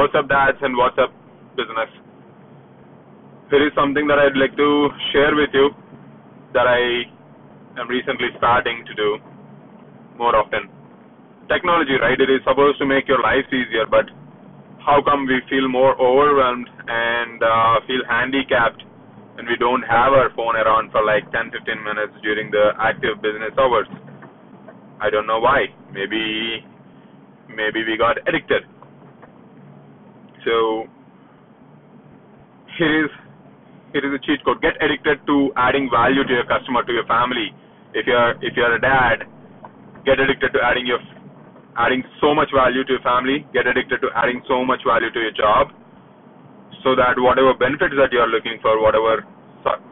WhatsApp dads and WhatsApp business. Here is something that I'd like to share with you that I am recently starting to do more often. Technology, right? It is supposed to make your lives easier, but how come we feel more overwhelmed and uh, feel handicapped when we don't have our phone around for like 10 15 minutes during the active business hours? I don't know why. Maybe maybe we got addicted. So here is here is a cheat code. Get addicted to adding value to your customer, to your family. If you're if you're a dad, get addicted to adding your adding so much value to your family. Get addicted to adding so much value to your job, so that whatever benefits that you are looking for, whatever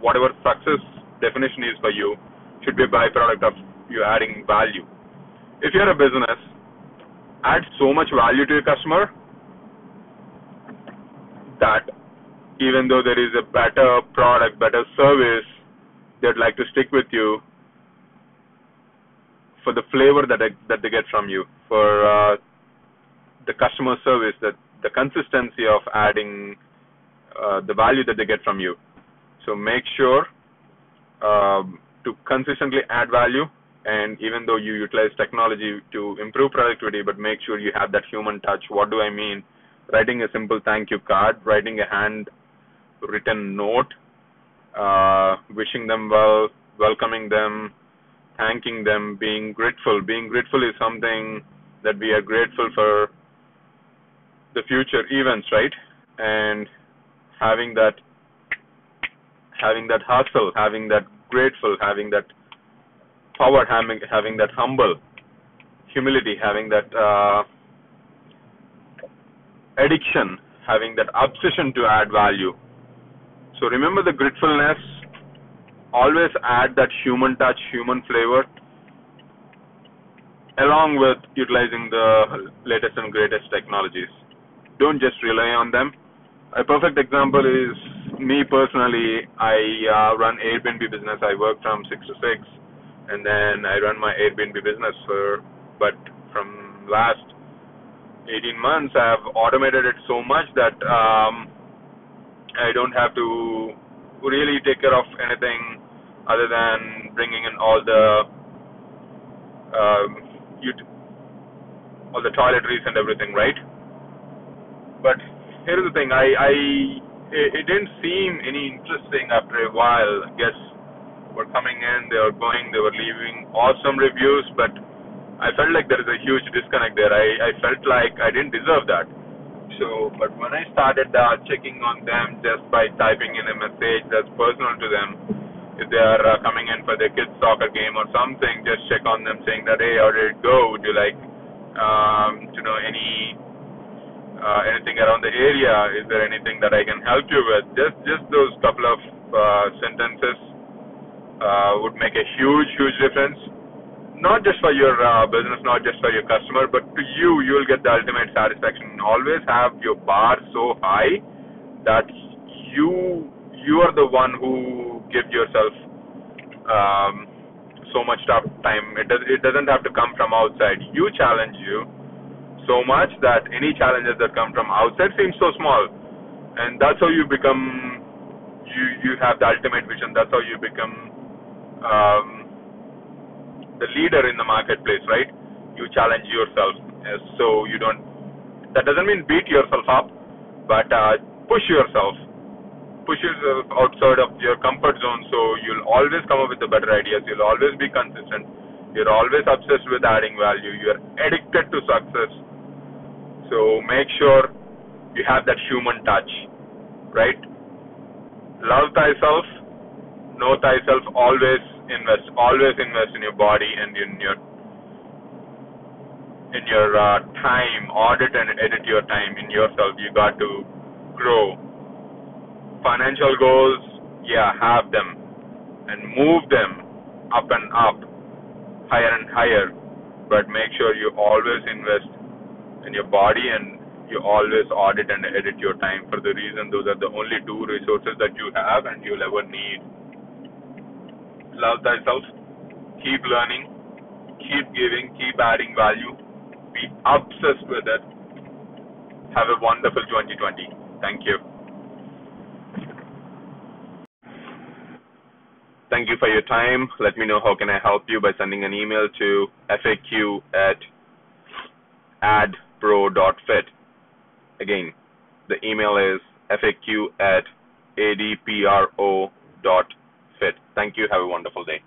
whatever success definition is for you, should be a byproduct of you adding value. If you're a business, add so much value to your customer that even though there is a better product, better service, they'd like to stick with you for the flavor that they, that they get from you, for uh, the customer service, that the consistency of adding uh, the value that they get from you. So make sure um, to consistently add value, and even though you utilize technology to improve productivity, but make sure you have that human touch. What do I mean? Writing a simple thank you card, writing a hand written note, uh, wishing them well, welcoming them, thanking them, being grateful. Being grateful is something that we are grateful for the future events, right? And having that, having that hustle, having that grateful, having that power, having having that humble, humility, having that uh, addiction, having that obsession to add value so remember the gratefulness. Always add that human touch, human flavor, along with utilizing the latest and greatest technologies. Don't just rely on them. A perfect example is me personally. I uh, run Airbnb business. I work from six to six, and then I run my Airbnb business for. But from last 18 months, I have automated it so much that um, I don't have to really take care of anything other than bringing in all the um, all the toiletries and everything, right? But here's the thing: I, I it didn't seem any interesting after a while. Guests were coming in, they were going, they were leaving awesome reviews, but I felt like there is a huge disconnect there. I, I felt like I didn't deserve that. So, but when I started uh, checking on them just by typing in a message that's personal to them, if they are uh, coming in for their kids' soccer game or something, just check on them saying that, hey, how did it go? Would you like um, to know any uh, anything around the area? Is there anything that I can help you with? Just just those couple of uh, sentences uh, would make a huge huge difference not just for your uh, business, not just for your customer, but to you, you will get the ultimate satisfaction. Always have your bar so high that you you are the one who give yourself um, so much tough time. It does it doesn't have to come from outside. You challenge you so much that any challenges that come from outside seem so small, and that's how you become. You you have the ultimate vision. That's how you become. Um, the leader in the marketplace, right? You challenge yourself, uh, so you don't. That doesn't mean beat yourself up, but uh, push yourself, push yourself outside of your comfort zone. So you'll always come up with the better ideas. You'll always be consistent. You're always obsessed with adding value. You're addicted to success. So make sure you have that human touch, right? Love thyself, know thyself always invest always invest in your body and in your in your uh, time. Audit and edit your time in yourself. You got to grow. Financial goals yeah have them and move them up and up higher and higher. But make sure you always invest in your body and you always audit and edit your time. For the reason those are the only two resources that you have and you'll ever need love thyself, keep learning, keep giving, keep adding value, be obsessed with it. Have a wonderful 2020. Thank you. Thank you for your time. Let me know how can I help you by sending an email to faq at adpro.fit. Again, the email is faq at adpro.fit. Thank you. Have a wonderful day.